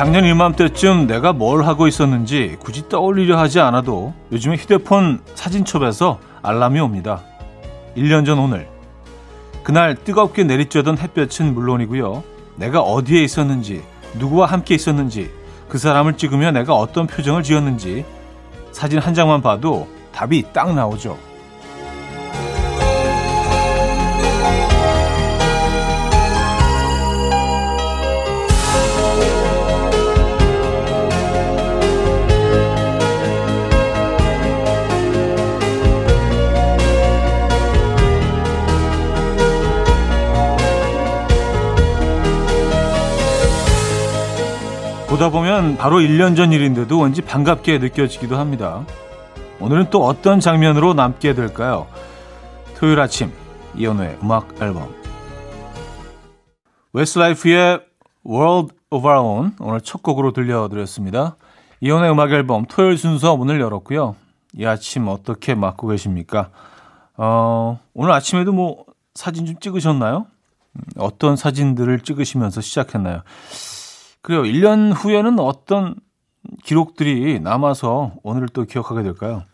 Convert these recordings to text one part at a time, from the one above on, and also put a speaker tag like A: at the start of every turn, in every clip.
A: 작년 이맘때쯤 내가 뭘 하고 있었는지 굳이 떠올리려 하지 않아도 요즘에 휴대폰 사진첩에서 알람이 옵니다. 1년 전 오늘. 그날 뜨겁게 내리쬐던 햇볕은 물론이고요. 내가 어디에 있었는지, 누구와 함께 있었는지, 그 사람을 찍으며 내가 어떤 표정을 지었는지 사진 한 장만 봐도 답이 딱 나오죠. 바로 1년 전 일인데도 왠지 반갑게 느껴지기도 합니다. 오늘은 또 어떤 장면으로 남게 될까요? 토요일 아침 이연우의 음악 앨범 웨스트라이프의 World of Our Own 오늘 첫 곡으로 들려드렸습니다. 이연우의 음악 앨범 토요일 순서 문을 열었고요. 이 아침 어떻게 맞고 계십니까? 어, 오늘 아침에도 뭐 사진 좀 찍으셨나요? 어떤 사진들을 찍으시면서 시작했나요? 그래요. 1년 후에는 어떤 기록들이 남아서 오늘을 또 기억하게 될까요?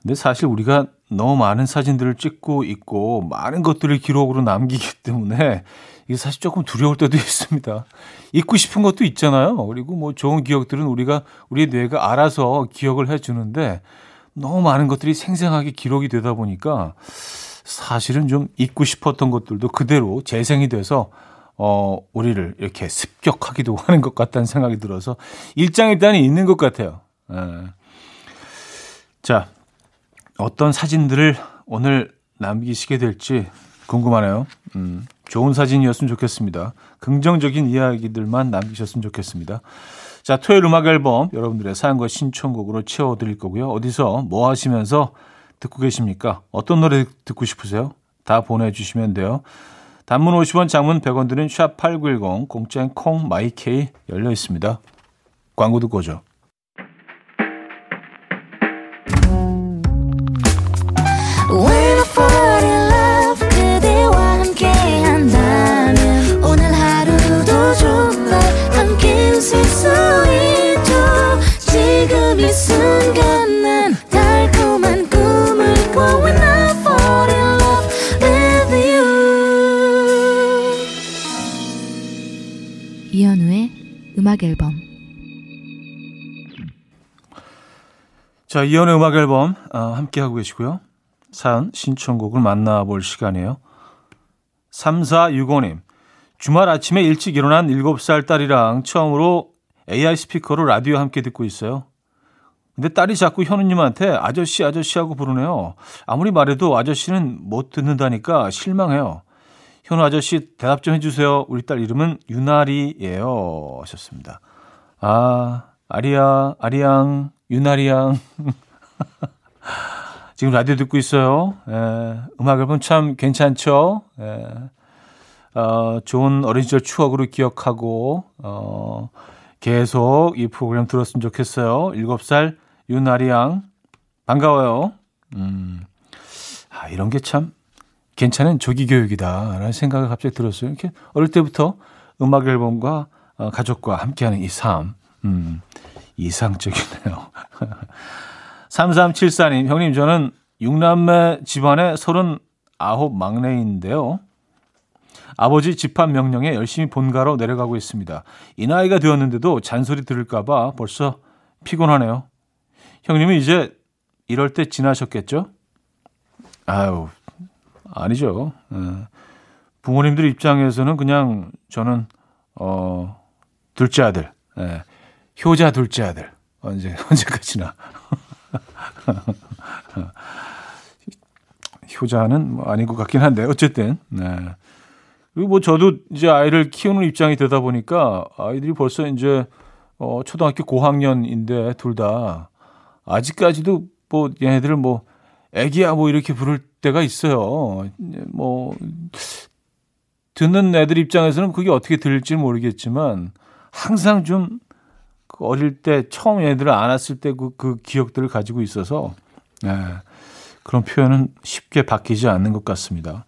A: 근데 사실 우리가 너무 많은 사진들을 찍고 있고 많은 것들을 기록으로 남기기 때문에 이게 사실 조금 두려울 때도 있습니다. 잊고 싶은 것도 있잖아요. 그리고 뭐 좋은 기억들은 우리가 우리 뇌가 알아서 기억을 해 주는데 너무 많은 것들이 생생하게 기록이 되다 보니까 사실은 좀 잊고 싶었던 것들도 그대로 재생이 돼서 어, 우리를 이렇게 습격하기도 하는 것 같다는 생각이 들어서 일장일단이 있는 것 같아요. 에. 예. 자, 어떤 사진들을 오늘 남기시게 될지 궁금하네요. 음, 좋은 사진이었으면 좋겠습니다. 긍정적인 이야기들만 남기셨으면 좋겠습니다. 자, 토요일 음악 앨범 여러분들의 사연과 신청곡으로 채워드릴 거고요. 어디서 뭐 하시면서 듣고 계십니까? 어떤 노래 듣고 싶으세요? 다 보내주시면 돼요. 단문 50원, 장문 100원 드는 샵8910, 공짜인 콩, 마이케이 열려 있습니다. 광고 듣고 오죠.
B: 음악 앨범
A: 자, 이연의 음악 앨범 어, 함께 하고 계시고요. 사연 신청곡을 만나볼 시간이에요. 3465님. 주말 아침에 일찍 일어난 7살 딸이랑 처음으로 AI 스피커로 라디오 함께 듣고 있어요. 근데 딸이 자꾸 현우님한테 아저씨 아저씨 하고 부르네요. 아무리 말해도 아저씨는 못 듣는다니까 실망해요. 현우 아저씨 대답 좀 해주세요. 우리 딸 이름은 유나리예요. 하셨습니다. 아, 아리야, 아리양, 유나리양. 지금 라디오 듣고 있어요. 예, 음악 앨범 참 괜찮죠? 예, 어, 좋은 어린 시절 추억으로 기억하고, 어, 계속 이 프로그램 들었으면 좋겠어요. 7살 유나리양. 반가워요. 음, 아, 이런 게 참 괜찮은 조기 교육이다라는 생각을 갑자기 들었어요. 이렇게 어릴 때부터 음악 앨범과 어, 가족과 함께하는 이 삶, 음, 이상적이네요. 3374님, 형님, 저는 6남매 집안의 39 막내인데요. 아버지 집합 명령에 열심히 본가로 내려가고 있습니다. 이 나이가 되었는데도 잔소리 들을까봐 벌써 피곤하네요. 형님은 이제 이럴 때 지나셨겠죠? 아유, 아니죠. 예. 부모님들 입장에서는 그냥 저는 어 둘째 아들, 예. 효자 둘째 아들 언제 언제까지나 효자는 뭐 아닌 것 같긴 한데 어쨌든 네. 그리고 뭐 저도 이제 아이를 키우는 입장이 되다 보니까 아이들이 벌써 이제 어 초등학교 고학년인데 둘 다 아직까지도 뭐 얘네들을 뭐 애기야 뭐 이렇게 부를 때가 있어요. 뭐 듣는 애들 입장에서는 그게 어떻게 들릴지 모르겠지만 항상 좀그 어릴 때 처음 애들을 안았을 때그 그 기억들을 가지고 있어서 네, 그런 표현은 쉽게 바뀌지 않는 것 같습니다.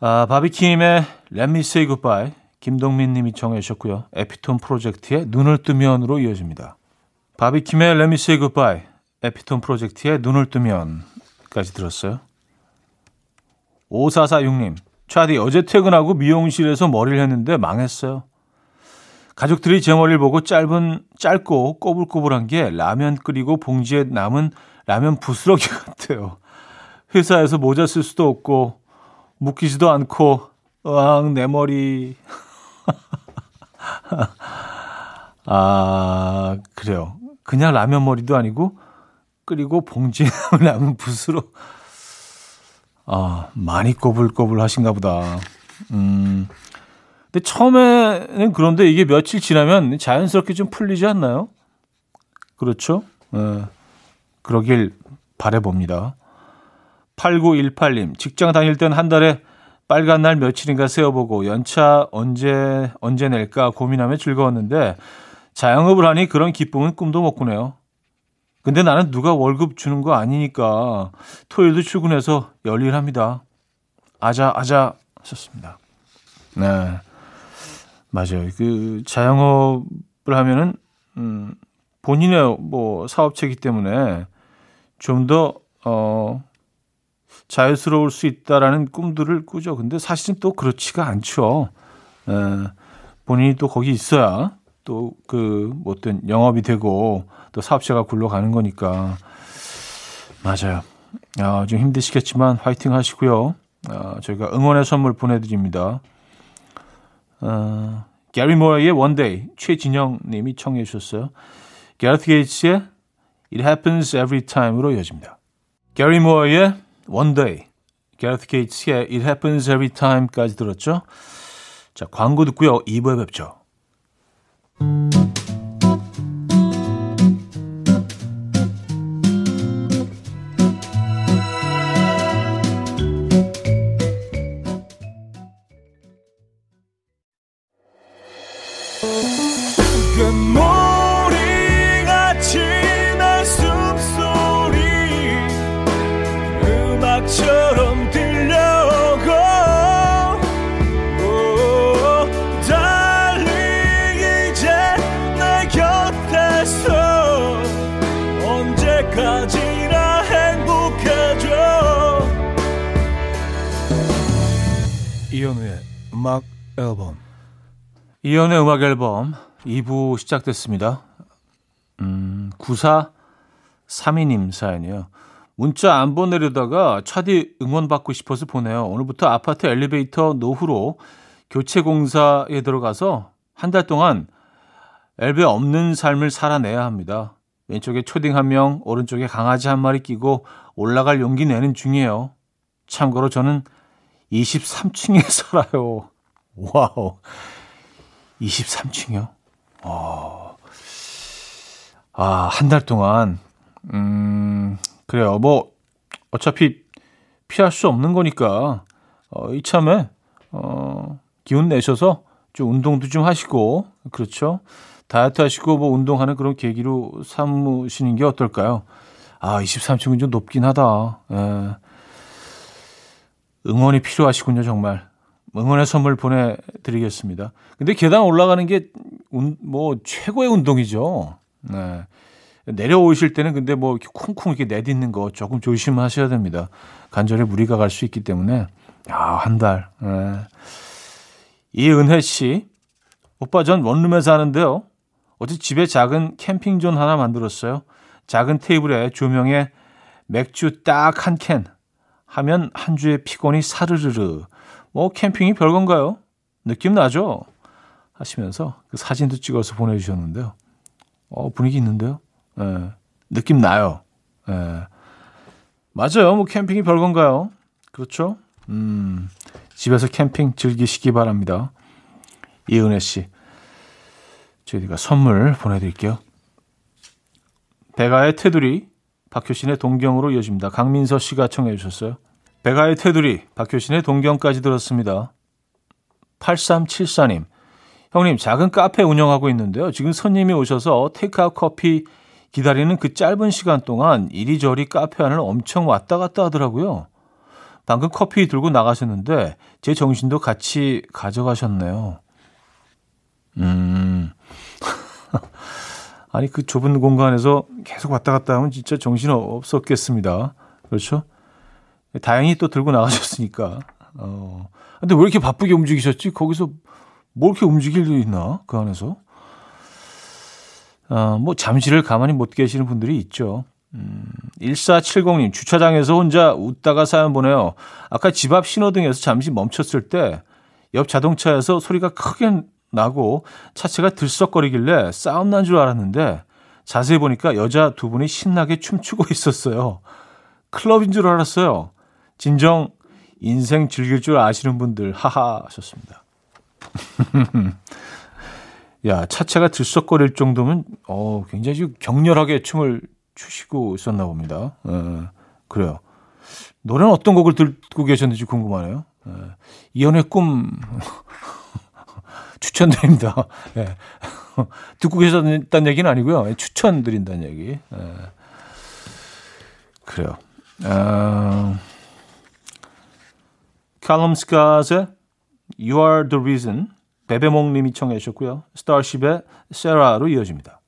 A: 아, 바비킴의 Let Me Say Goodbye 김동민 님이 청해 주셨고요. 에피톤 프로젝트의 눈을 뜨면으로 이어집니다. 바비킴의 Let Me Say Goodbye, 에피톤 프로젝트의 눈을 뜨면까지 들었어요. 5446님, 차디 어제 퇴근하고 미용실에서 머리를 했는데 망했어요. 가족들이 제 머리를 보고 짧은 짧고 꼬불꼬불한 게 라면 끓이고 봉지에 남은 라면 부스러기 같아요. 회사에서 모자 쓸 수도 없고 묶이지도 않고 으앙 내 머리 아 그래요. 그냥 라면 머리도 아니고 끓이고 봉지에 남은 붓으로 아 많이 꼬불꼬불 하신가 보다. 음. 근데 처음에는 그런데 이게 며칠 지나면 자연스럽게 좀 풀리지 않나요? 그렇죠? 예. 그러길 바래봅니다. 8918님, 직장 다닐 땐 한 달에 빨간 날 며칠인가 세어보고 연차 언제, 언제 낼까 고민하며 즐거웠는데 자영업을 하니 그런 기쁨은 꿈도 못 꾸네요. 근데 나는 누가 월급 주는 거 아니니까 토요일도 출근해서 열일합니다. 아자, 아자 하셨습니다. 네. 맞아요. 그 자영업을 하면은 음 본인의 뭐 사업체이기 때문에 좀 더 어 자유스러울 수 있다라는 꿈들을 꾸죠. 근데 사실은 또 그렇지가 않죠. 에, 본인이 또 거기 있어야 또 그 어떤 영업이 되고 또 사업체가 굴러가는 거니까 맞아요. 아, 좀 힘드시겠지만 화이팅 하시고요. 아, 저희가 응원의 선물 보내드립니다. 어, 게리 모어의 Day 최진영 님이 청해 주셨어요. 게르트 게이츠의 It Happens Every Time으로 이어집니다. 게리 모어의 Day, 게르트 게이츠의 It Happens Every Time까지 들었죠. 자, 광고 듣고요. 2부에 뵙죠. 이현 이현우의 음악 앨범 2부 시작됐습니다. 음, 9432님 사연이요. 문자 안 보내려다가 차디 응원 받고 싶어서 보내요. 오늘부터 아파트 엘리베이터 노후로 교체 공사에 들어가서 한 달 동안 엘베 없는 삶을 살아내야 합니다. 왼쪽에 초딩 한 명, 오른쪽에 강아지 한 마리 끼고 올라갈 용기 내는 중이에요. 참고로 저는 23층에 살아요. 와우. 23층이요? 어. 아, 한 달 동안, 음, 그래요. 뭐, 어차피 피할 수 없는 거니까, 어, 이참에, 어, 기운 내셔서 좀 운동도 좀 하시고, 그렇죠. 다이어트 하시고, 뭐, 운동하는 그런 계기로 삼으시는 게 어떨까요? 아, 23층은 좀 높긴 하다. 예. 응원이 필요하시군요, 정말. 응원의 선물 보내드리겠습니다. 근데 계단 올라가는 게, 뭐, 최고의 운동이죠. 네. 내려오실 때는 근데 뭐, 쿵쿵 이렇게 내딛는 거 조금 조심하셔야 됩니다. 관절에 무리가 갈 수 있기 때문에. 야, 한 달. 네. 이은혜 씨. 오빠 전 원룸에 사는데요. 어제 집에 작은 캠핑존 하나 만들었어요. 작은 테이블에 조명에 맥주 딱 한 캔. 하면 한 주의 피곤이 사르르르. 뭐 캠핑이 별건가요? 느낌 나죠? 하시면서 그 사진도 찍어서 보내주셨는데요. 어, 분위기 있는데요? 예, 느낌 나요. 예. 맞아요. 뭐 캠핑이 별건가요? 그렇죠? 음, 집에서 캠핑 즐기시기 바랍니다. 이은혜 씨. 저희가 선물 보내드릴게요. 배가의 테두리, 박효신의 동경으로 이어집니다. 강민서 씨가 청해 주셨어요. 배가의 테두리, 박효신의 동경까지 들었습니다. 8374님, 형님, 작은 카페 운영하고 있는데요. 지금 손님이 오셔서 테이크아웃 커피 기다리는 그 짧은 시간 동안 이리저리 카페 안을 엄청 왔다 갔다 하더라고요. 방금 커피 들고 나가셨는데 제 정신도 같이 가져가셨네요. 음. 아니, 그 좁은 공간에서 계속 왔다 갔다 하면 진짜 정신 없었겠습니다. 그렇죠? 다행히 또 들고 나가셨으니까. 어. 근데 왜 이렇게 바쁘게 움직이셨지? 거기서 뭐 이렇게 움직일 일 있나? 그 안에서? 어, 뭐 잠시를 가만히 못 계시는 분들이 있죠. 음, 1470님, 주차장에서 혼자 웃다가 사연 보내요. 아까 집 앞 신호등에서 잠시 멈췄을 때 옆 자동차에서 소리가 크게 나고 차체가 들썩거리길래 싸움 난 줄 알았는데 자세히 보니까 여자 두 분이 신나게 춤추고 있었어요. 클럽인 줄 알았어요. 진정 인생 즐길 줄 아시는 분들 하하 하셨습니다. 야 차체가 들썩거릴 정도면 어 굉장히 격렬하게 춤을 추시고 있었나 봅니다. 예, 그래요. 노래는 어떤 곡을 듣고 계셨는지 궁금하네요. 예, 이연의 꿈 추천드립니다. 예. 듣고 계셨다는 얘기는 아니고요. 예, 추천드린다는 얘기. 예. 그래요. 어, 칼럼 스카즈의 You Are The Reason 베베몽 님이 청해 주셨고요. 스타쉽의 세라로 이어집니다.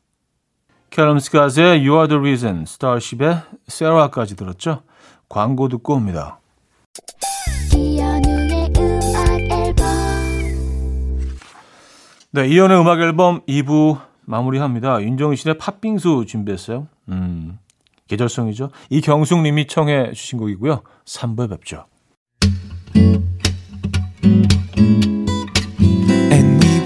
A: 캘럼 스카즈의 You Are The Reason, 스타쉽의 세라까지 들었죠. 광고 듣고 옵니다. 네, 이연의 음악 앨범 2부 마무리합니다. 윤정신의 팥빙수 준비했어요. 음, 계절성이죠. 이경숙 님이 청해 주신 곡이고요. 3부에 뵙죠.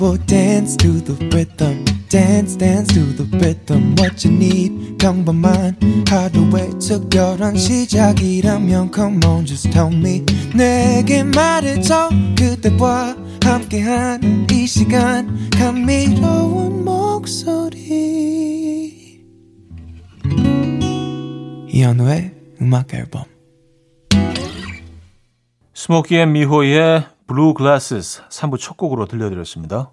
A: Will dance to the rhythm. dance dance to the rhythm. What you need 평범한 하루의 특별한 시작이라면 come on just tell me. 내게 말해줘. 그대와 함께한 이 시간. 감미로운 목소리. 이현우의 음악 앨범. 스모키 앤 미호의 Blue Glasses 3부 첫 곡으로 들려드렸습니다.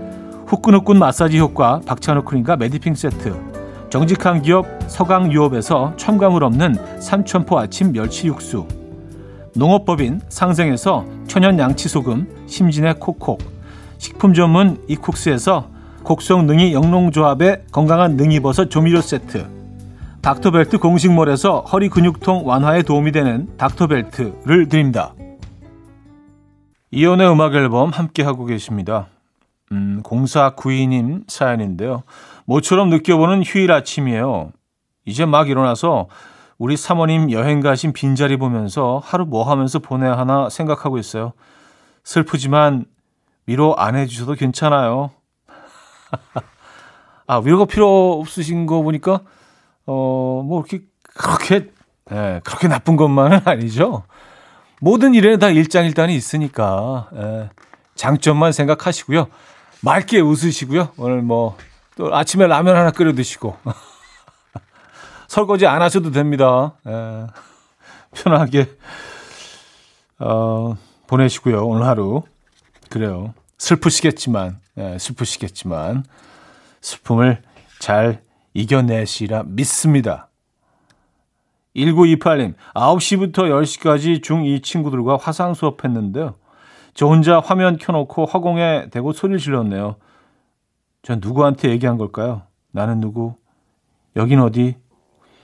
A: 후끈후끈 마사지 효과 박찬호 크림과 메디핑 세트 정직한 기업 서강유업에서 첨가물 없는 삼천포 아침 멸치 육수 농업법인 상생에서 천연 양치소금 심진의 콕콕 식품 전문 이쿡스에서 곡성 능이 영농조합의 건강한 능이버섯 조미료 세트 닥터벨트 공식몰에서 허리 근육통 완화에 도움이 되는 닥터벨트를 드립니다. 이연의 음악 앨범 함께하고 계십니다. 음, 0492님 사연인데요. 모처럼 느껴보는 휴일 아침이에요. 이제 막 일어나서 우리 사모님 여행 가신 빈자리 보면서 하루 뭐 하면서 보내야 하나 생각하고 있어요. 슬프지만 위로 안 해주셔도 괜찮아요. 아, 위로가 필요 없으신 거 보니까, 어, 뭐, 이렇게, 그렇게, 예, 그렇게 나쁜 것만은 아니죠. 모든 일에는 다 일장일단이 있으니까, 예, 장점만 생각하시고요. 맑게 웃으시고요. 오늘 뭐 또 아침에 라면 하나 끓여 드시고 설거지 안 하셔도 됩니다. 에, 예. 편하게 어, 보내시고요. 오늘 하루 그래요. 슬프시겠지만, 예, 슬프시겠지만, 슬픔을 잘 이겨내시라 믿습니다. 1928님, 9시부터 10시까지 중2 친구들과 화상 수업했는데요. 저 혼자 화면 켜놓고 화공에 대고 소리를 질렀네요. 전 누구한테 얘기한 걸까요? 나는 누구? 여긴 어디?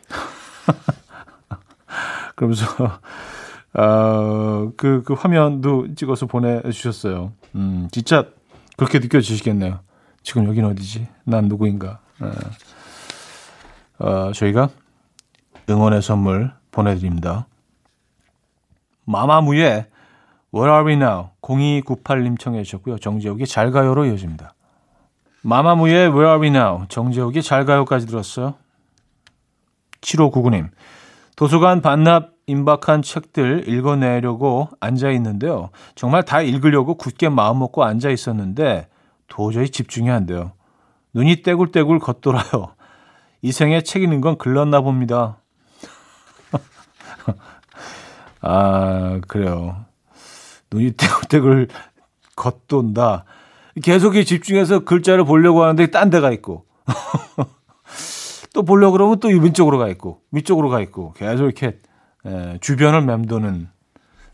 A: 그러면서 어, 그, 그 화면도 찍어서 보내주셨어요. 음, 진짜 그렇게 느껴지시겠네요. 지금 여긴 어디지? 난 누구인가? 어, 어, 저희가 응원의 선물 보내드립니다. 마마무의 Where Are We Now 0298님 청해 주셨고요. 정재욱의 잘 가요로 이어집니다. 마마무의 Where Are We Now 정재욱의 잘 가요까지 들었어요. 7599님 도서관 반납 임박한 책들 읽어내려고 앉아 있는데요. 정말 다 읽으려고 굳게 마음먹고 앉아 있었는데 도저히 집중이 안 돼요. 눈이 떼굴떼굴 걷돌아요. 이 생에 책 읽는 건 글렀나 봅니다. 아, 그래요. 눈이 떼굴떼굴 겉돈다. 계속 집중해서 글자를 보려고 하는데 딴 데가 있고. 또 보려고 그러면 또 왼쪽으로 가 있고, 위쪽으로 가 있고, 계속 이렇게 에, 주변을 맴도는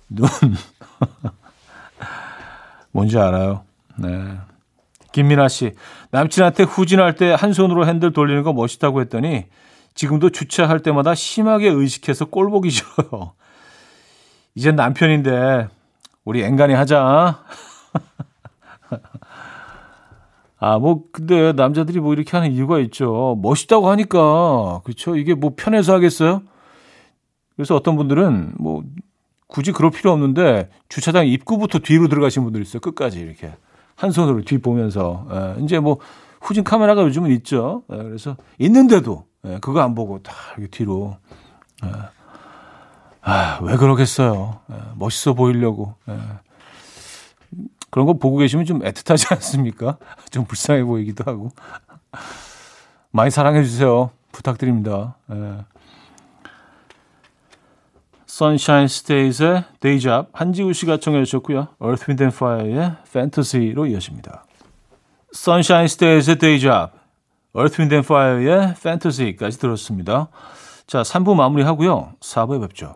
A: 눈. 뭔지 알아요? 네. 김민아 씨, 남친한테 후진할 때 한 손으로 핸들 돌리는 거 멋있다고 했더니 지금도 주차할 때마다 심하게 의식해서 꼴 보기 싫어요. 이젠 남편인데 우리 앵간히 하자. 아, 뭐, 근데 남자들이 뭐 이렇게 하는 이유가 있죠. 멋있다고 하니까. 그렇죠. 이게 뭐 편해서 하겠어요? 그래서 어떤 분들은 뭐 굳이 그럴 필요 없는데 주차장 입구부터 뒤로 들어가신 분들 있어요. 끝까지 이렇게. 한 손으로 뒤 보면서. 예, 이제 뭐 후진 카메라가 요즘은 있죠. 예, 그래서 있는데도 예, 그거 안 보고 다 이렇게 뒤로. 예. 아, 왜 그러겠어요. 예, 멋있어 보이려고. 예. 그런 거 보고 계시면 좀 애틋하지 않습니까? 좀 불쌍해 보이기도 하고. 많이 사랑해 주세요. 부탁드립니다. 예. Sunshine Stays의 Day Job 한지우 씨가 청해 주셨고요. Earth, Wind and Fire의 Fantasy로 이어집니다. Sunshine Stays의 Day Job, Earth, Wind and Fire의 Fantasy까지 들었습니다. 자, 3부 마무리하고요. 4부에 뵙죠.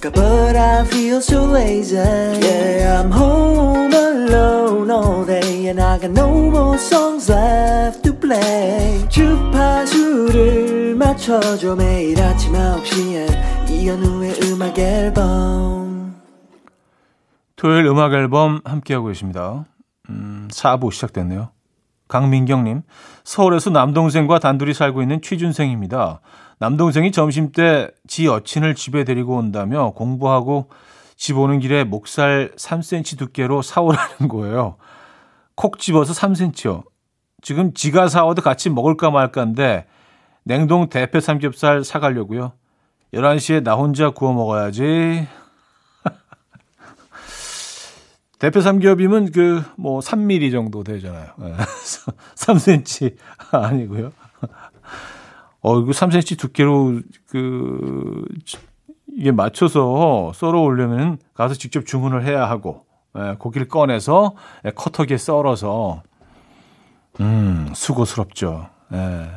B: 올까 But I feel so lazy Yeah I'm home alone all day And I got no more songs left to play 주파수를 맞춰줘 매일 아침 9시에 이현우의 음악 앨범
A: 토요일 음악 앨범 함께하고 계십니다. 음, 4부 시작됐네요. 강민경님, 서울에서 남동생과 단둘이 살고 있는 취준생입니다. 남동생이 점심 때 지 여친을 집에 데리고 온다며 공부하고 집 오는 길에 목살 3cm 두께로 사오라는 거예요. 콕 집어서 3cm요. 지금 지가 사와도 같이 먹을까 말까인데 냉동 대패 삼겹살 사가려고요. 11시에 나 혼자 구워 먹어야지. 대패 삼겹이면 그 뭐 3mm 정도 되잖아요. 3cm 아니고요. 어, 이거 3cm 두께로 그 이게 맞춰서 썰어 오려면 가서 직접 주문을 해야 하고 예, 고기를 꺼내서 예, 커터기에 썰어서 음, 수고스럽죠. 예.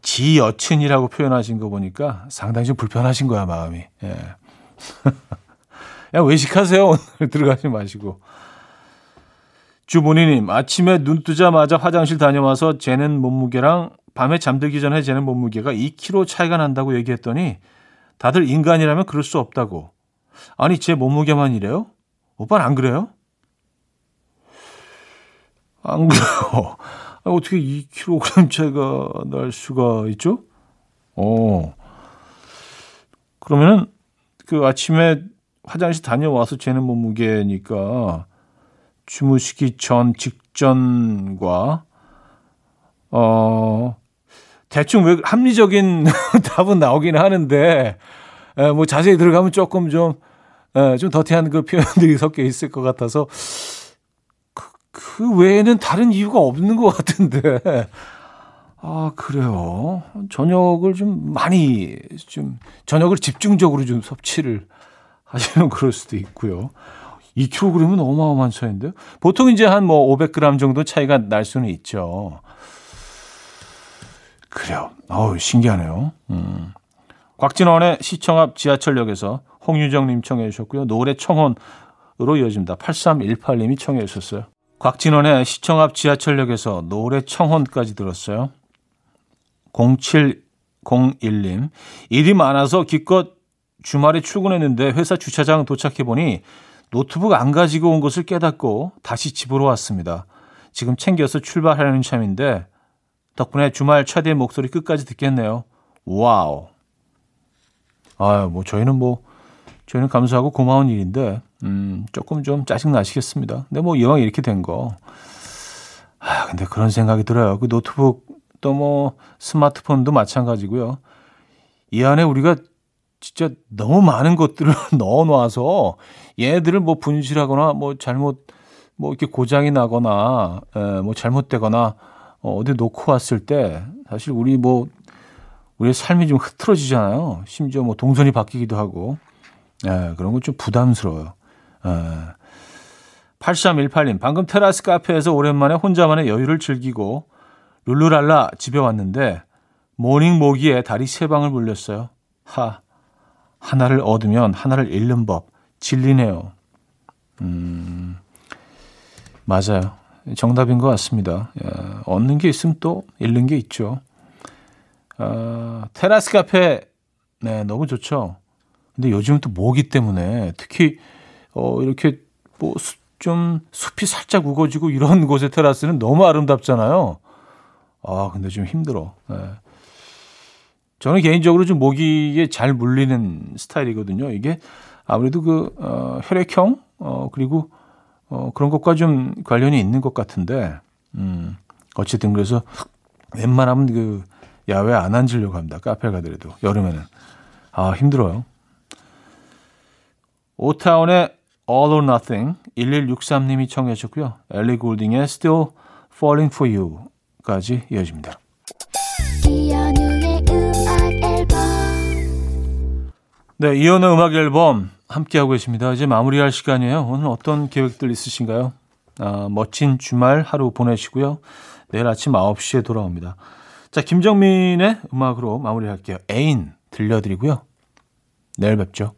A: 지 여친이라고 표현하신 거 보니까 상당히 좀 불편하신 거야, 마음이. 예. 야, 외식하세요. 오늘 들어가지 마시고. 주본이님, 아침에 눈 뜨자마자 화장실 다녀와서 재는 몸무게랑 밤에 잠들기 전에 재는 몸무게가 2kg 차이가 난다고 얘기했더니 다들 인간이라면 그럴 수 없다고. 아니, 제 몸무게만 이래요? 오빠는 안 그래요? 안 그래요. 아, 어떻게 2kg 차이가 날 수가 있죠? 어. 그러면은 그 아침에 화장실 다녀와서 재는 몸무게니까 주무시기 전 직전과 어 대충 왜 합리적인 답은 나오긴 하는데 에, 뭐 자세히 들어가면 조금 좀 에, 좀 더티한 그 표현들이 섞여 있을 것 같아서 그, 그 외에는 다른 이유가 없는 것 같은데 아 그래요 저녁을 좀 많이 좀 저녁을 집중적으로 좀 섭취를 하시는 그럴 수도 있고요. 2kg은 어마어마한 차이인데 보통 이제 한 뭐 500g 정도 차이가 날 수는 있죠. 그래요. 어우, 신기하네요. 음. 곽진원의 시청 앞 지하철역에서 홍유정님 청해 주셨고요. 노래 청혼으로 이어집니다. 8318님이 청해 주셨어요. 곽진원의 시청 앞 지하철역에서 노래 청혼까지 들었어요. 0701님. 일이 많아서 기껏 주말에 출근했는데 회사 주차장 도착해보니 노트북 안 가지고 온 것을 깨닫고 다시 집으로 왔습니다. 지금 챙겨서 출발하려는 참인데 덕분에 주말 차디의 목소리 끝까지 듣겠네요. wow. 아, 뭐 저희는 뭐 저희는 감사하고 고마운 일인데 음, 조금 좀 짜증 나시겠습니다. 근데 뭐 이왕 이렇게 된 거. 아, 근데 그런 생각이 들어요. 그 노트북 또 뭐 스마트폰도 마찬가지고요. 이 안에 우리가 진짜 너무 많은 것들을 넣어 놔서 얘들을 뭐 분실하거나 뭐 잘못 뭐 이렇게 고장이 나거나 에, 뭐 잘못되거나 어, 어디 놓고 왔을 때 사실 우리 뭐 우리의 삶이 좀 흐트러지잖아요. 심지어 뭐 동선이 바뀌기도 하고 에, 그런 건 좀 부담스러워요. 에. 8318님 방금 테라스 카페에서 오랜만에 혼자만의 여유를 즐기고 룰루랄라 집에 왔는데 morning 모기에 다리 세 방을 물렸어요. 하 하나를 얻으면 하나를 잃는 법 진리네요. 음 맞아요. 정답인 것 같습니다. 예, 얻는 게 있으면 또 잃는 게 있죠. 어, 테라스 카페, 네, 너무 좋죠. 근데 요즘은 또 모기 때문에 특히, 어, 이렇게 뭐, 수, 좀 숲이 살짝 우거지고 이런 곳의 테라스는 너무 아름답잖아요. 아, 근데 좀 힘들어. 네. 저는 개인적으로 좀 모기에 잘 물리는 스타일이거든요. 이게 아무래도 그, 어, 혈액형, 어, 그리고 어, 그런 것과 좀 관련이 있는 것 같은데, 음, 어쨌든 그래서 웬만하면 그 야외 안 앉으려고 합니다. 카페 가더라도. 여름에는. 아, 힘들어요. 오타운의 All or Nothing 1163님이 청해 주셨고요. 엘리 골딩의 Still Falling for You까지 이어집니다. 네, 이현의 음악 앨범 함께하고 계십니다. 이제 마무리할 시간이에요. 오늘 어떤 계획들 있으신가요? 아, 멋진 주말 하루 보내시고요. 내일 아침 9시에 돌아옵니다. 자, 김정민의 음악으로 마무리할게요. 애인 들려드리고요. 내일 뵙죠.